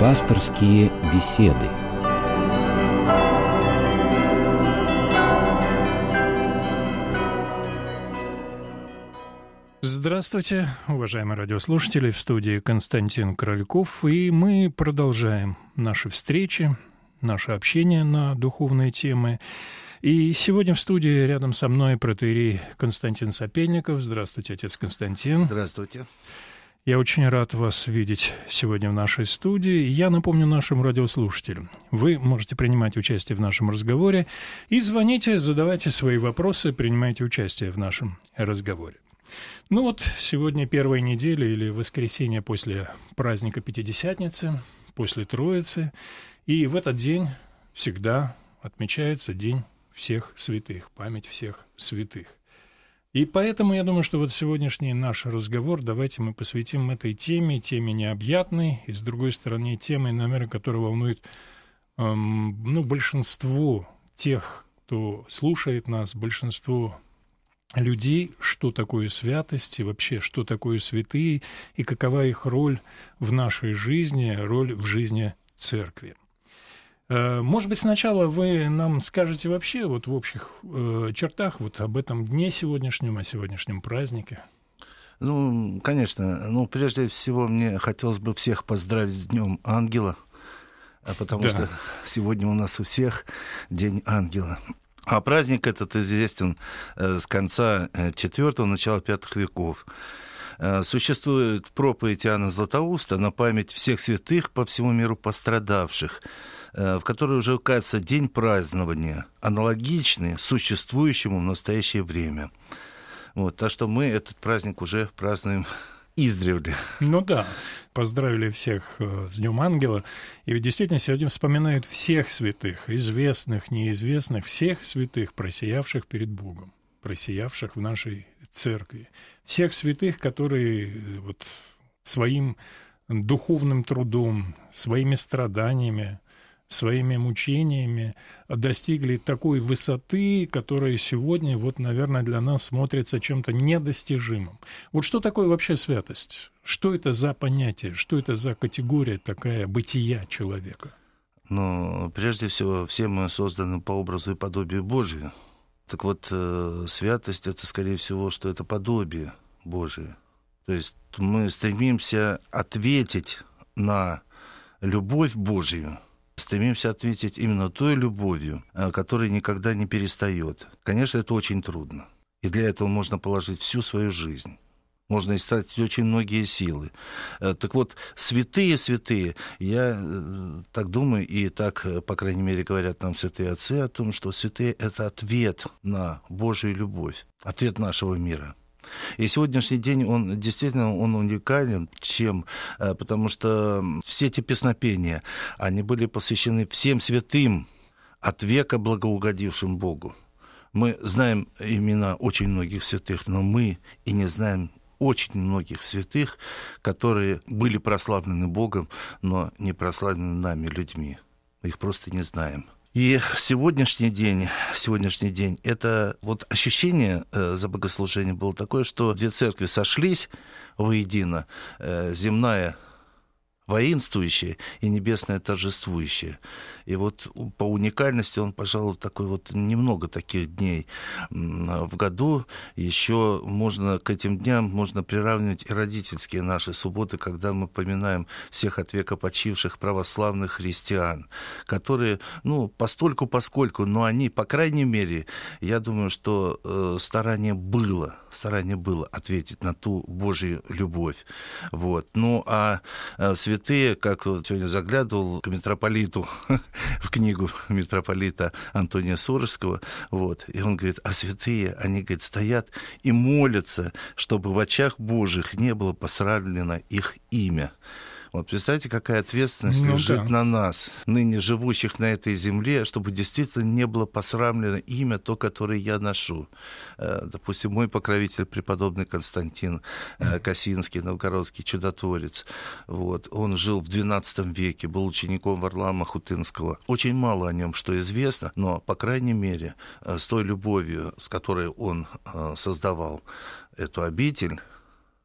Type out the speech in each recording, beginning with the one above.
Пасторские беседы. Здравствуйте, уважаемые радиослушатели, в студии Константин Корольков, и мы продолжаем наши встречи, наше общение на духовные темы. И сегодня в студии рядом со мной протеерей Константин Сапельников. Здравствуйте, отец Константин. Здравствуйте. Я очень рад вас видеть сегодня в нашей студии. Я напомню нашим радиослушателям. Вы можете принимать участие в нашем разговоре и звоните, задавайте свои вопросы, принимайте участие в нашем разговоре. Ну вот, сегодня первая неделя или воскресенье после праздника Пятидесятницы, после Троицы, и в этот день всегда отмечается День всех святых, память всех святых. И поэтому я думаю, что вот сегодняшний наш разговор давайте мы посвятим этой теме, теме необъятной, и с другой стороны темой, наверное, которая волнует эм, ну, большинство тех, кто слушает нас, большинство людей, что такое святость и вообще, что такое святые, и какова их роль в нашей жизни, роль в жизни церкви. Э, может быть, сначала вы нам скажете вообще вот в общих э, чертах вот об этом дне сегодняшнем, о сегодняшнем празднике? Ну, конечно. Ну, прежде всего, мне хотелось бы всех поздравить с Днем Ангела, а потому да. что сегодня у нас у всех День Ангела. А праздник этот известен э, с конца IV, начала V веков. Существует проповедь Иоанна Златоуста на память всех святых по всему миру пострадавших – Э, в которой уже указывается день празднования, аналогичный существующему в настоящее время. Вот, так что мы этот праздник уже празднуем издревле. Ну да, поздравили всех э, с Днем Ангела. И ведь действительно сегодня вспоминают всех святых, известных, неизвестных, всех святых, просиявших перед Богом, просиявших в нашей церкви. Всех святых, которые э, вот своим духовным трудом, своими страданиями, своими мучениями достигли такой высоты, которая сегодня, вот, наверное, для нас смотрится чем-то недостижимым. Вот что такое вообще святость? Что это за понятие? Что это за категория такая бытия человека? Ну, прежде всего, все мы созданы по образу и подобию Божию. Так вот, э, святость это, скорее всего, что это подобие Божие. То есть мы стремимся ответить на любовь Божью – стремимся ответить именно той любовью, э, которая никогда не перестает. Конечно, это очень трудно. И для этого можно положить всю свою жизнь. Можно истратить очень многие силы. Э, так вот, святые, святые, я э, так думаю, и так, по крайней мере, говорят нам святые отцы о том, что святые — это ответ на Божию любовь, ответ нашего мира. И сегодняшний день, он действительно он уникален. Чем? Э, потому что все эти песнопения, они были посвящены всем святым, от века благоугодившим Богу. Мы знаем имена очень многих святых, но мы и не знаем очень многих святых, которые были прославлены Богом, но не прославлены нами, людьми. Мы их просто не знаем. И сегодняшний день, сегодняшний день, это вот ощущение э, за богослужением было такое, что две церкви сошлись воедино, э, земная воинствующее и небесное торжествующее. И вот по уникальности он, пожалуй, такой вот немного таких дней в году. Еще можно к этим дням можно приравнивать и родительские наши субботы, когда мы поминаем всех от века почивших православных христиан, которые, ну, постольку поскольку, но они, по крайней мере, я думаю, что э, старание было, старание было ответить на ту Божью любовь. Вот. Ну, а э, как вот сегодня заглядывал к митрополиту в книгу митрополита Антония Сурожского, вот, и он говорит, а святые, они, говорит, стоят и молятся, чтобы в очах Божьих не было посравнено их имя. Вот представьте, какая ответственность ну, лежит да. на нас, ныне живущих на этой земле, чтобы действительно не было посрамлено имя, то, которое я ношу. Э, допустим, мой покровитель, преподобный Константин э, Косинский, новгородский чудотворец, вот, он жил в XII веке, был учеником Варлама Хутынского. Очень мало о нем что известно, но, по крайней мере, э, с той любовью, с которой он создавал эту обитель,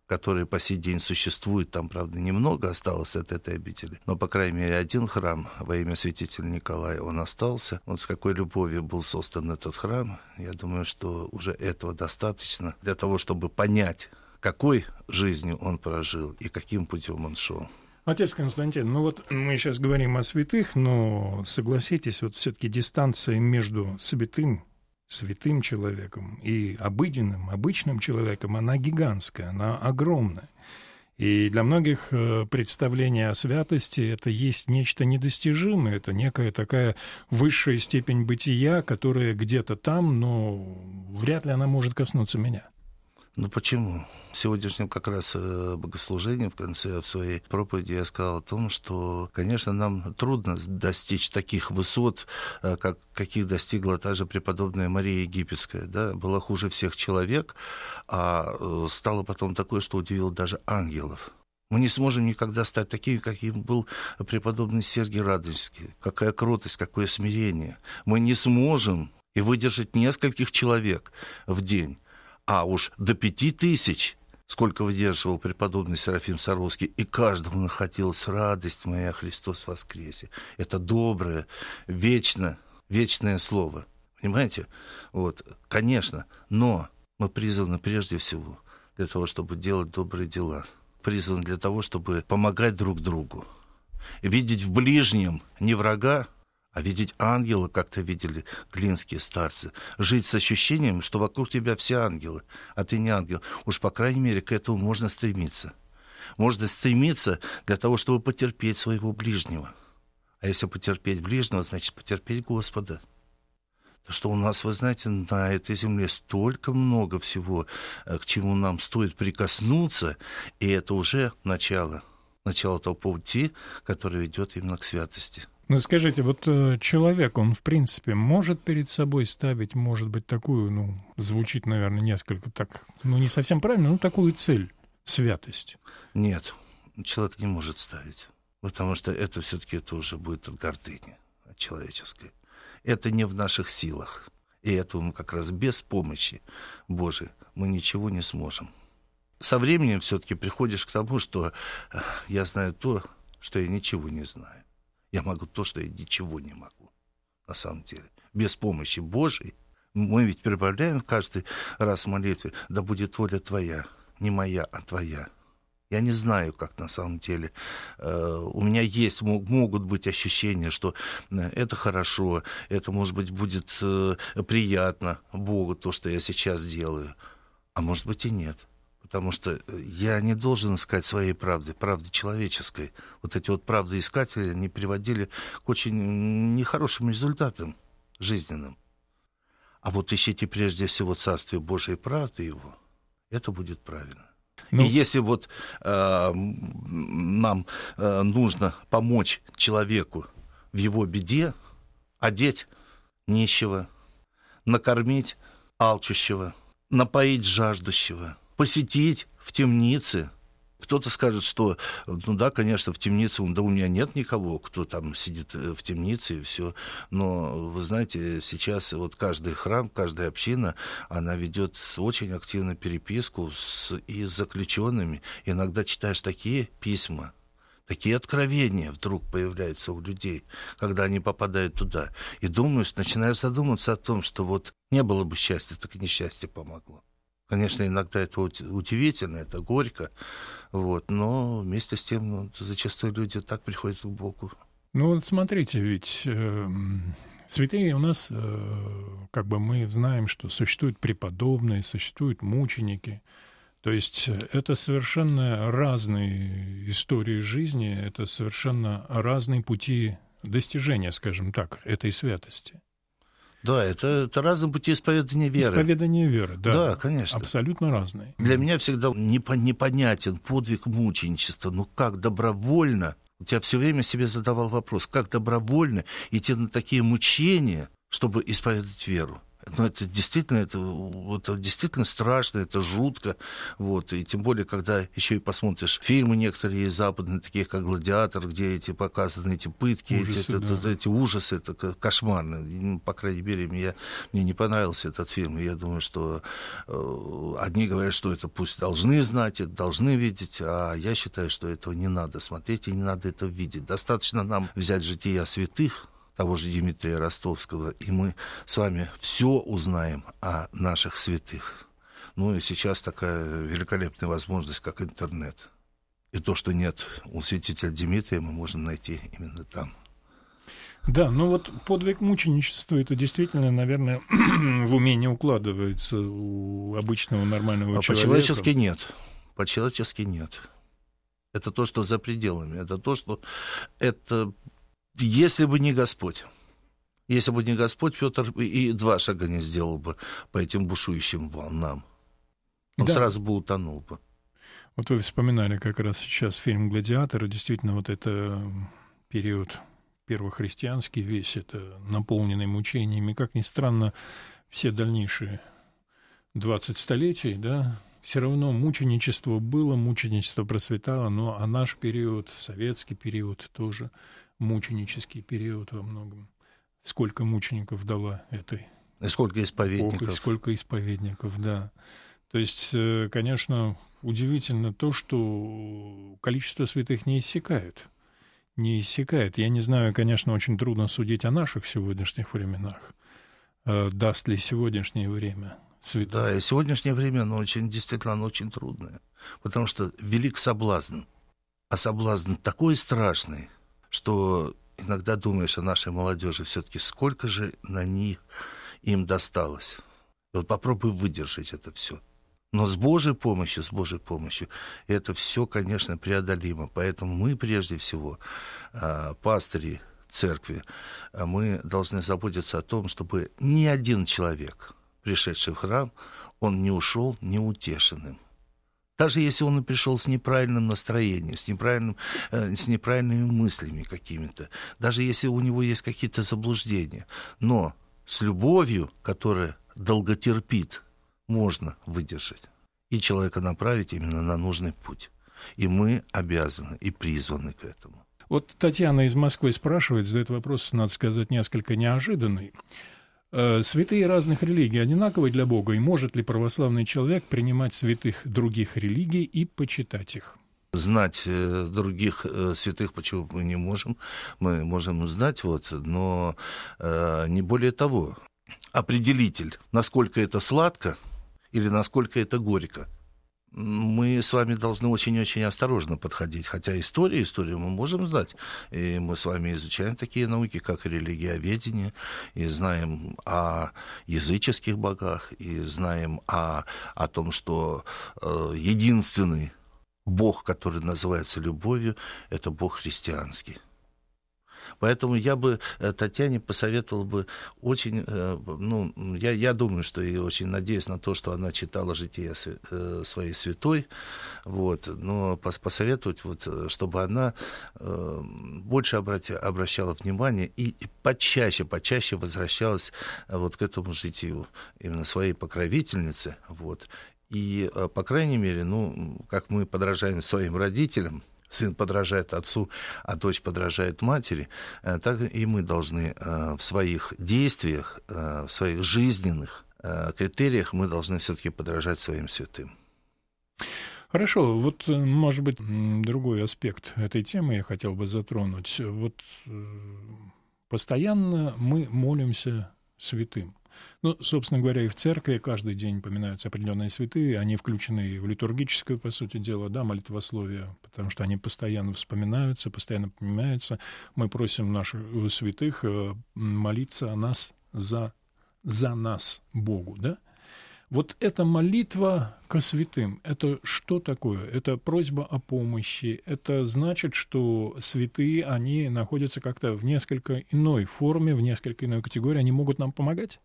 которые по сей день существуют, там, правда, немного осталось от этой обители, но, по крайней мере, один храм во имя святителя Николая, он остался. Вот с какой любовью был создан этот храм, я думаю, что уже этого достаточно для того, чтобы понять, какой жизнью он прожил и каким путем он шел. Отец Константин, ну вот мы сейчас говорим о святых, но согласитесь, вот все-таки дистанция между святым святым человеком и обыденным, обычным человеком, она гигантская, она огромная. И для многих э, представление о святости это есть нечто недостижимое, это некая такая высшая степень бытия, которая где-то там, но вряд ли она может коснуться меня. Ну почему? В сегодняшнем как раз э, богослужении в конце в своей проповеди я сказал о том, что, конечно, нам трудно достичь таких высот, э, как, каких достигла та же преподобная Мария Египетская. Да? Была хуже всех человек, а э, стало потом такое, что удивило даже ангелов. Мы не сможем никогда стать такими, каким был преподобный Сергий Радонежский. Какая кротость, какое смирение. Мы не сможем и выдержать нескольких человек в день а уж до пяти тысяч, сколько выдерживал преподобный Серафим Саровский, и каждому находилась радость моя, Христос воскресе. Это доброе, вечно, вечное слово. Понимаете? Вот, конечно, но мы призваны прежде всего для того, чтобы делать добрые дела. Призваны для того, чтобы помогать друг другу. Видеть в ближнем не врага, а видеть ангела, как-то видели клинские старцы. Жить с ощущением, что вокруг тебя все ангелы, а ты не ангел. Уж, по крайней мере, к этому можно стремиться. Можно стремиться для того, чтобы потерпеть своего ближнего. А если потерпеть ближнего, значит потерпеть Господа. То, что у нас, вы знаете, на этой земле столько много всего, э, к чему нам стоит прикоснуться, и это уже начало, начало того пути, который ведет именно к святости. Ну, скажите, вот э, человек, он, в принципе, может перед собой ставить, может быть, такую, ну, звучит, наверное, несколько так, ну, не совсем правильно, но такую цель — святость? Нет, человек не может ставить, потому что это все-таки это уже будет от гордыни, человеческой. Это не в наших силах. И этого мы как раз без помощи Божией мы ничего не сможем. Со временем все-таки приходишь к тому, что э, я знаю то, что я ничего не знаю. Я могу то, что я ничего не могу, на самом деле. Без помощи Божией мы ведь прибавляем каждый раз в молитве, да будет воля твоя, не моя, а твоя. Я не знаю, как на самом деле. Э, у меня есть, могут быть ощущения, что э, это хорошо, это, может быть, будет э, приятно Богу, то, что я сейчас делаю. А может быть и нет потому что э, я не должен искать своей правды, правды человеческой. Вот эти вот правды искатели не приводили к очень нехорошим результатам жизненным. А вот ищите прежде всего Царствие Божие и правды Его, это будет правильно. Ну... И если вот э, нам э, нужно помочь человеку в его беде, одеть нищего, накормить алчущего, напоить жаждущего – посетить в темнице. Кто-то скажет, что, ну да, конечно, в темнице, да у меня нет никого, кто там сидит э, в темнице и все. Но, вы знаете, сейчас вот каждый храм, каждая община, она ведет очень активно переписку с, и с заключенными. Иногда читаешь такие письма, такие откровения вдруг появляются у людей, когда они попадают туда. И думаешь, начинаешь задумываться о том, что вот не было бы счастья, так и несчастье помогло. Конечно, иногда это удивительно, это горько, вот, но вместе с тем ну, зачастую люди так приходят к Богу. Ну вот смотрите, ведь э, святые у нас, э, как бы мы знаем, что существуют преподобные, существуют мученики. То есть это совершенно разные истории жизни, это совершенно разные пути достижения, скажем так, этой святости. Да, это, это разные пути исповедания веры. Исповедание веры, да. Да, конечно. Абсолютно разные. Для меня всегда непонятен подвиг мученичества. Ну как добровольно? Я все время себе задавал вопрос, как добровольно идти на такие мучения, чтобы исповедать веру? Ну, это действительно, это, это действительно страшно, это жутко, вот, и тем более, когда еще и посмотришь фильмы некоторые западные, такие как «Гладиатор», где эти показаны эти пытки, ужасы, эти, да. это, эти ужасы, это кошмарно, ну, по крайней мере, мне, мне не понравился этот фильм, я думаю, что э, одни говорят, что это пусть должны знать, это должны видеть, а я считаю, что этого не надо смотреть и не надо это видеть. Достаточно нам взять жития святых, того же Дмитрия Ростовского, и мы с вами все узнаем о наших святых. Ну и сейчас такая великолепная возможность, как интернет. И то, что нет у святителя Дмитрия, мы можем найти именно там. Да, ну вот подвиг мученичества, это действительно, наверное, в уме не укладывается у обычного нормального а человека. По-человечески нет. По-человечески нет. Это то, что за пределами. Это то, что... Это если бы не Господь. Если бы не Господь, Петр и два шага не сделал бы по этим бушующим волнам. Он да. сразу бы утонул бы. Вот вы вспоминали как раз сейчас фильм «Гладиатор», действительно, вот это период первохристианский весь, это наполненный мучениями. Как ни странно, все дальнейшие 20 столетий, да, все равно мученичество было, мученичество просветало, но а наш период, советский период тоже – мученический период во многом. Сколько мучеников дала этой... И сколько исповедников. Ох, сколько исповедников, да. То есть, э, конечно, удивительно то, что количество святых не иссякает. Не иссякает. Я не знаю, конечно, очень трудно судить о наших сегодняшних временах. Э, даст ли сегодняшнее время святых? Да, и сегодняшнее время, оно очень, действительно, оно очень трудное. Потому что велик соблазн. А соблазн такой страшный, что иногда думаешь о нашей молодежи все-таки, сколько же на них им досталось. Вот попробуй выдержать это все. Но с Божьей помощью, с Божьей помощью это все, конечно, преодолимо. Поэтому мы прежде всего, а, пастыри церкви, а, мы должны заботиться о том, чтобы ни один человек, пришедший в храм, он не ушел неутешенным. Даже если он пришел с неправильным настроением, с, неправильным, э, с неправильными мыслями какими-то, даже если у него есть какие-то заблуждения, но с любовью, которая долготерпит, можно выдержать и человека направить именно на нужный путь. И мы обязаны и призваны к этому. Вот Татьяна из Москвы спрашивает, задает вопрос, надо сказать, несколько неожиданный. Э, святые разных религий одинаковы для Бога, и может ли православный человек принимать святых других религий и почитать их? Знать э, других э, святых почему мы не можем, мы можем знать, вот, но не более того. Определитель, насколько это сладко или насколько это горько, мы с вами должны очень-очень осторожно подходить. Хотя историю, историю мы можем знать. И мы с вами изучаем такие науки, как религиоведение, и знаем о языческих богах, и знаем о, о том, что э, единственный Бог, который называется любовью, это Бог христианский. Поэтому я бы э, Татьяне посоветовал бы очень, э, ну, я, я думаю, что и очень надеюсь на то, что она читала жития э, своей святой, вот, но посоветовать, вот, чтобы она больше обращала внимание и почаще, почаще возвращалась вот к этому житию именно своей покровительницы, вот, и, по крайней мере, ну, как мы подражаем своим родителям, сын подражает отцу, а дочь подражает матери, э, так и мы должны э, в своих действиях, э, в своих жизненных критериях мы должны все-таки подражать своим святым. Хорошо, вот, может быть, другой аспект этой темы я хотел бы затронуть. Вот постоянно мы молимся святым. Ну, собственно говоря, и в церкви каждый день поминаются определенные святые, они включены в литургическое, по сути дела, да, молитвословие, потому что они постоянно вспоминаются, постоянно поминаются. Мы просим наших святых э, молиться о нас за, за нас Богу, да? Вот эта молитва ко святым, это что такое? Это просьба о помощи. Это значит, что святые, они находятся как-то в несколько иной форме, в несколько иной категории, они могут нам помогать?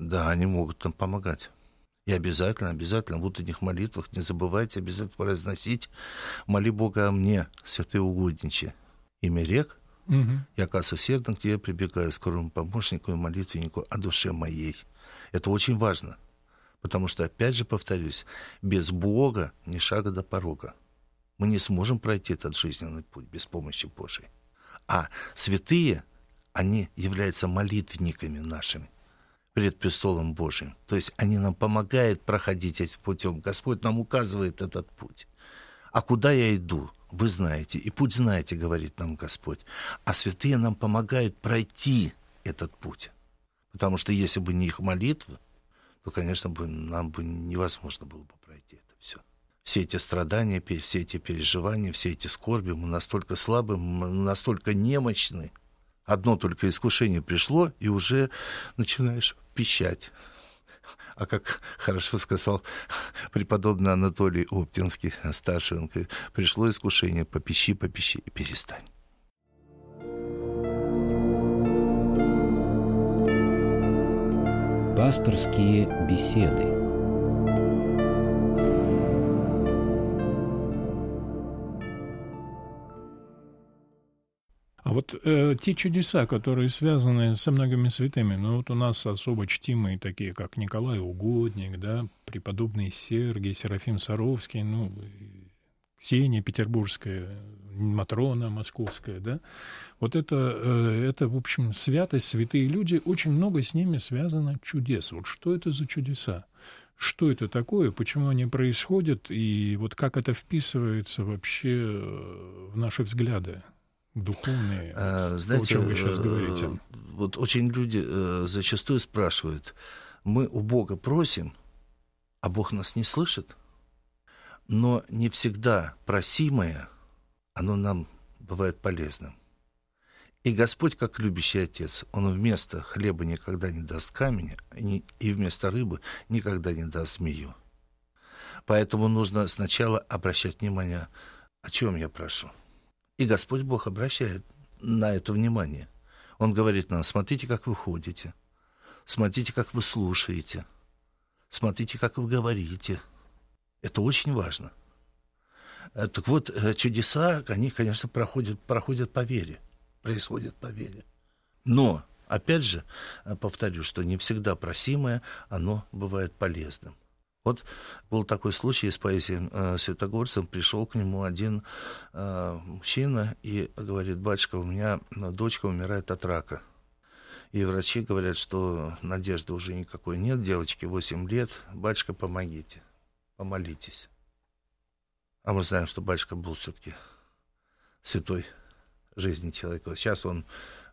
Да, они могут нам помогать. И обязательно, обязательно в утренних молитвах не забывайте обязательно произносить «Моли Бога о мне, святые угодничи». Имя рек, Угу. Я, оказывается, усердно к тебе прибегаю, скорому помощнику и молитвеннику о душе моей. Это очень важно. Потому что, опять же, повторюсь, без Бога ни шага до порога. Мы не сможем пройти этот жизненный путь без помощи Божией. А святые, они являются молитвенниками нашими перед престолом Божиим. То есть они нам помогают проходить этим путем. Господь нам указывает этот путь. А куда я иду? Вы знаете, и путь знаете, говорит нам Господь. А святые нам помогают пройти этот путь. Потому что если бы не их молитвы, то, конечно, бы, нам бы невозможно было бы пройти это все. Все эти страдания, все эти переживания, все эти скорби, мы настолько слабы, мы настолько немощны. Одно только искушение пришло, и уже начинаешь пищать. А как хорошо сказал преподобный Анатолий Оптинский, старший, пришло искушение, попищи, попищи и перестань. Пасторские беседы. А вот э, те чудеса, которые связаны со многими святыми, ну вот у нас особо чтимые такие, как Николай Угодник, да, преподобный Сергий, Серафим Саровский, ну, Ксения Петербургская, Матрона Московская, да, вот это, э, это, в общем, святость, святые люди, очень много с ними связано чудес. Вот что это за чудеса? Что это такое, почему они происходят, и вот как это вписывается вообще э, в наши взгляды? Духовные, а, знаете, о чем вы сейчас говорите. Э, вот очень люди зачастую спрашивают, мы у Бога просим, а Бог нас не слышит? Но не всегда просимое, оно нам бывает полезным. И Господь, как любящий Отец, Он вместо хлеба никогда не даст камень, и вместо рыбы никогда не даст змею. Поэтому нужно сначала обращать внимание, о чем я прошу. И Господь Бог обращает на это внимание. Он говорит нам, смотрите, как вы ходите, смотрите, как вы слушаете, смотрите, как вы говорите – это очень важно. Э, так вот, э, чудеса, они, конечно, проходят, проходят по вере, происходят по вере. Но, опять же, э, повторю, что не всегда просимое, оно бывает полезным. Вот был такой случай из поэзии э, Святогорцем. Пришел к нему один э, мужчина и говорит, батюшка, у меня дочка умирает от рака. И врачи говорят, что надежды уже никакой нет, девочке 8 лет, батюшка, помогите помолитесь. А мы знаем, что батюшка был все-таки святой жизни человека. Сейчас он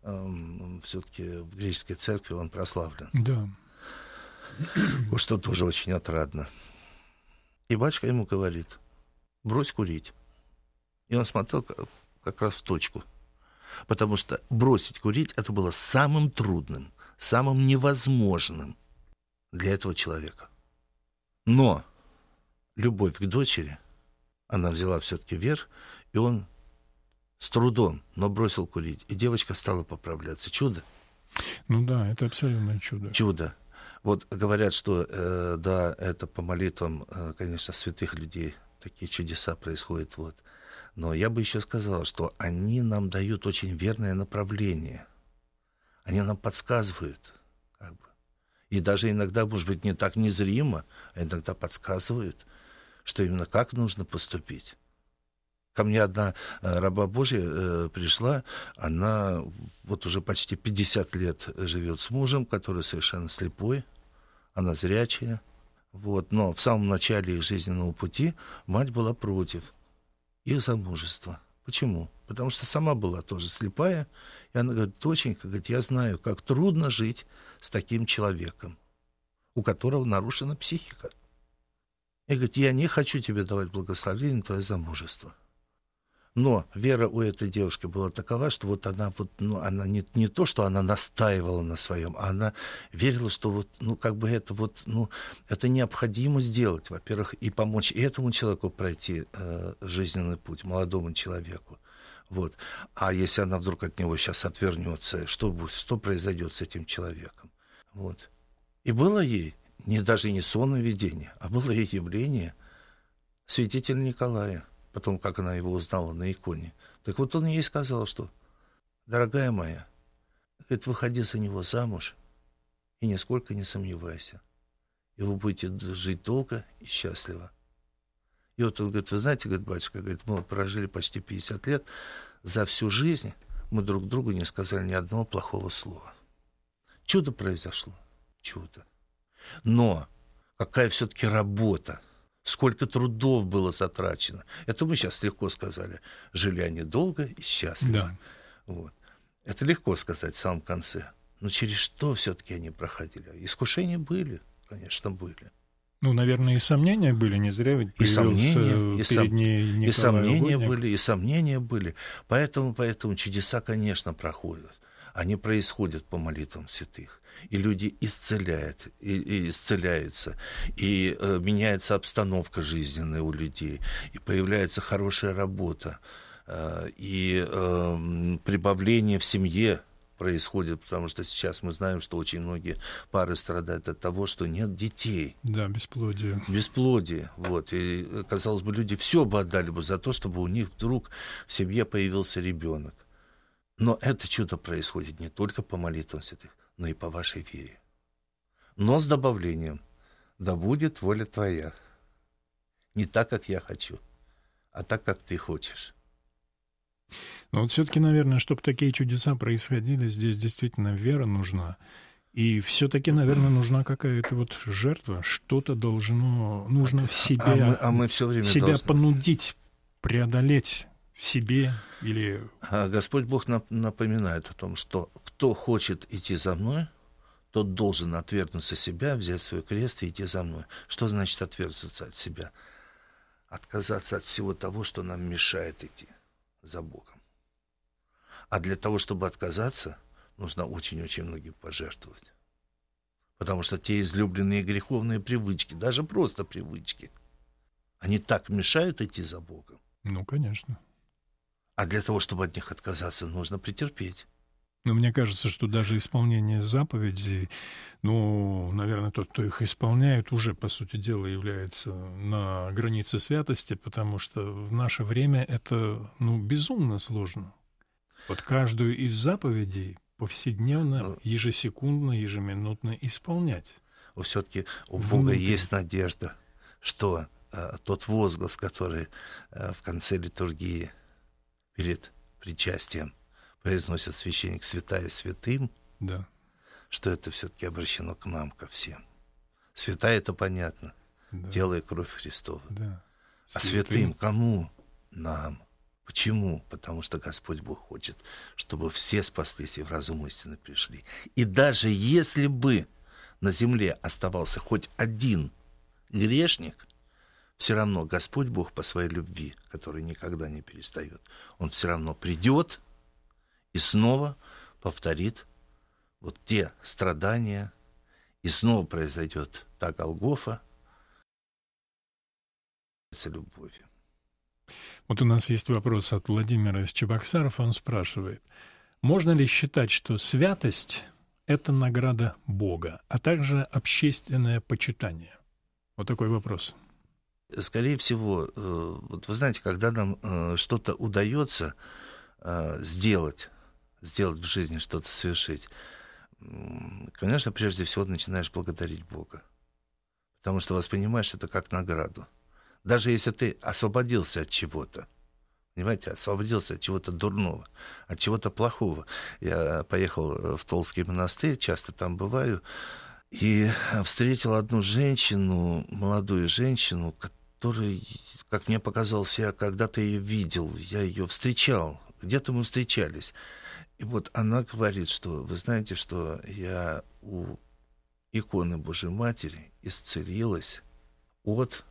эм, все-таки в греческой церкви он прославлен. Да. Вот что тоже очень отрадно. И батюшка ему говорит, брось курить. И он смотрел как, раз в точку. Потому что бросить курить это было самым трудным, самым невозможным для этого человека. Но любовь к дочери, она взяла все-таки верх, и он с трудом, но бросил курить. И девочка стала поправляться. Чудо. Ну да, это абсолютно чудо. Чудо. Вот говорят, что э, да, это по молитвам, э, конечно, святых людей такие чудеса происходят. Вот. Но я бы еще сказал, что они нам дают очень верное направление. Они нам подсказывают. Как бы. И даже иногда, может быть, не так незримо, а иногда подсказывают – что именно как нужно поступить. Ко мне одна э, раба Божья э, пришла, она вот уже почти 50 лет живет с мужем, который совершенно слепой, она зрячая. Вот. Но в самом начале их жизненного пути мать была против их замужества. Почему? Потому что сама была тоже слепая, и она говорит, доченька, говорит, я знаю, как трудно жить с таким человеком, у которого нарушена психика. И говорит, я не хочу тебе давать благословение на твое замужество. Но вера у этой девушки была такова, что вот она вот, ну, она не, не то, что она настаивала на своем, а она верила, что вот, ну, как бы это вот, ну, это необходимо сделать, во-первых, и помочь этому человеку пройти э, жизненный путь, молодому человеку. Вот. А если она вдруг от него сейчас отвернется, что, будет, что произойдет с этим человеком? Вот. И было ей не даже не сонное видение, а было ей явление святителя Николая, потом, как она его узнала на иконе. Так вот он ей сказал, что дорогая моя, говорит, выходи за него замуж и нисколько не сомневайся. И вы будете жить долго и счастливо. И вот он говорит, вы знаете, говорит, батюшка, говорит, мы прожили почти 50 лет, за всю жизнь мы друг другу не сказали ни одного плохого слова. Чудо произошло. Чудо. Но какая все-таки работа, сколько трудов было затрачено. Это мы сейчас легко сказали. Жили они долго и счастливо. Да. Вот. Это легко сказать в самом конце. Но через что все-таки они проходили? Искушения были, конечно, были. Ну, наверное, и сомнения были, не зря ведь и сомнения, и, сом... и сомнения угодник. были, и сомнения были. Поэтому, поэтому чудеса, конечно, проходят. Они происходят по молитвам святых. И люди исцеляют, и, и исцеляются, и э, меняется обстановка жизненная у людей, и появляется хорошая работа, э, и э, прибавление в семье происходит, потому что сейчас мы знаем, что очень многие пары страдают от того, что нет детей. Да, бесплодие. Бесплодие, вот. И, казалось бы, люди все бы отдали бы за то, чтобы у них вдруг в семье появился ребенок. Но это чудо происходит не только по молитвам святых, но и по вашей вере. Но с добавлением «Да будет воля твоя». Не так, как я хочу, а так, как ты хочешь. Но вот все-таки, наверное, чтобы такие чудеса происходили, здесь действительно вера нужна. И все-таки, наверное, нужна какая-то вот жертва, что-то должно, нужно в себе, а мы, а мы все время себя должны... понудить, преодолеть в себе или... А Господь Бог напоминает о том, что кто хочет идти за мной, тот должен отвергнуться себя, взять свой крест и идти за мной. Что значит отвергнуться от себя? Отказаться от всего того, что нам мешает идти за Богом. А для того, чтобы отказаться, нужно очень-очень многим пожертвовать. Потому что те излюбленные греховные привычки, даже просто привычки, они так мешают идти за Богом. Ну, конечно. А для того, чтобы от них отказаться, нужно претерпеть. Но мне кажется, что даже исполнение заповедей, ну, наверное, тот, кто их исполняет, уже, по сути дела, является на границе святости, потому что в наше время это, ну, безумно сложно. Вот каждую из заповедей повседневно, ну, ежесекундно, ежеминутно исполнять. Все-таки у Бога Внутри. есть надежда, что э, тот возглас, который э, в конце литургии перед причастием произносит священник святая святым, да. что это все-таки обращено к нам, ко всем. Святая это понятно, да. тело и кровь Христова. Да. А святым кому? Нам. Почему? Потому что Господь Бог хочет, чтобы все спаслись и в разум истины пришли. И даже если бы на земле оставался хоть один грешник, все равно Господь Бог по своей любви, который никогда не перестает, Он все равно придет и снова повторит вот те страдания, и снова произойдет та Голгофа с любовью. Вот у нас есть вопрос от Владимира из Чебоксаров. Он спрашивает, можно ли считать, что святость — это награда Бога, а также общественное почитание? Вот такой вопрос. Скорее всего, э, вот вы знаете, когда нам э, что-то удается э, сделать, сделать в жизни, что-то совершить, конечно, прежде всего начинаешь благодарить Бога. Потому что воспринимаешь это как награду. Даже если ты освободился от чего-то, понимаете, освободился от чего-то дурного, от чего-то плохого. Я поехал в Толский монастырь, часто там бываю, и встретил одну женщину, молодую женщину, которая, как мне показалось, я когда-то ее видел, я ее встречал, где-то мы встречались. И вот она говорит, что, вы знаете, что я у иконы Божьей Матери исцелилась от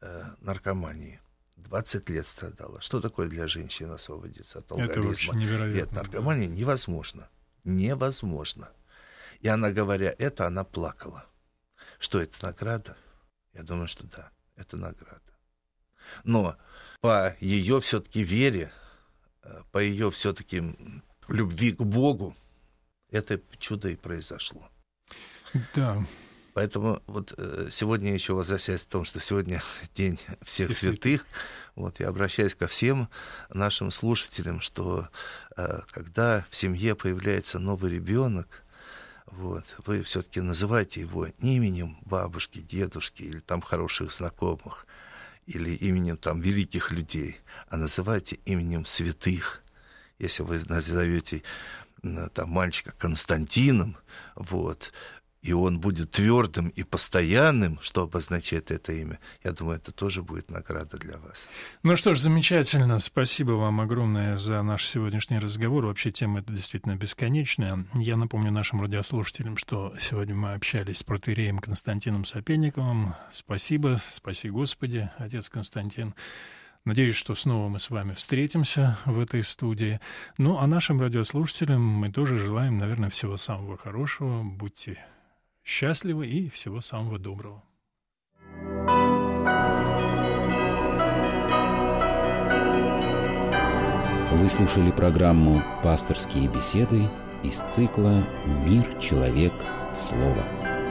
э, наркомании. 20 лет страдала. Что такое для женщины освободиться от алкоголизма и от наркомании? Да. Невозможно. Невозможно. И она, говоря это, она плакала. Что это награда? Я думаю, что да, это награда. Но по ее все-таки вере, э, по ее все-таки любви к Богу, это чудо и произошло. Да. Поэтому вот э, сегодня еще возвращаясь к тому, что сегодня день всех и святых, вот я обращаюсь ко всем нашим слушателям, что э, когда в семье появляется новый ребенок, вот, вы все-таки называйте его не именем бабушки, дедушки или там хороших знакомых, или именем там великих людей, а называйте именем святых. Если вы назовете там мальчика Константином, вот, и он будет твердым и постоянным, что обозначает это имя, я думаю, это тоже будет награда для вас. Ну что ж, замечательно. Спасибо вам огромное за наш сегодняшний разговор. Вообще тема эта действительно бесконечная. Я напомню нашим радиослушателям, что сегодня мы общались с протереем Константином Сапельниковым. Спасибо, спаси Господи, отец Константин. Надеюсь, что снова мы с вами встретимся в этой студии. Ну, а нашим радиослушателям мы тоже желаем, наверное, всего самого хорошего. Будьте счастливы и всего самого доброго. Вы слушали программу «Пасторские беседы» из цикла «Мир, человек, слово».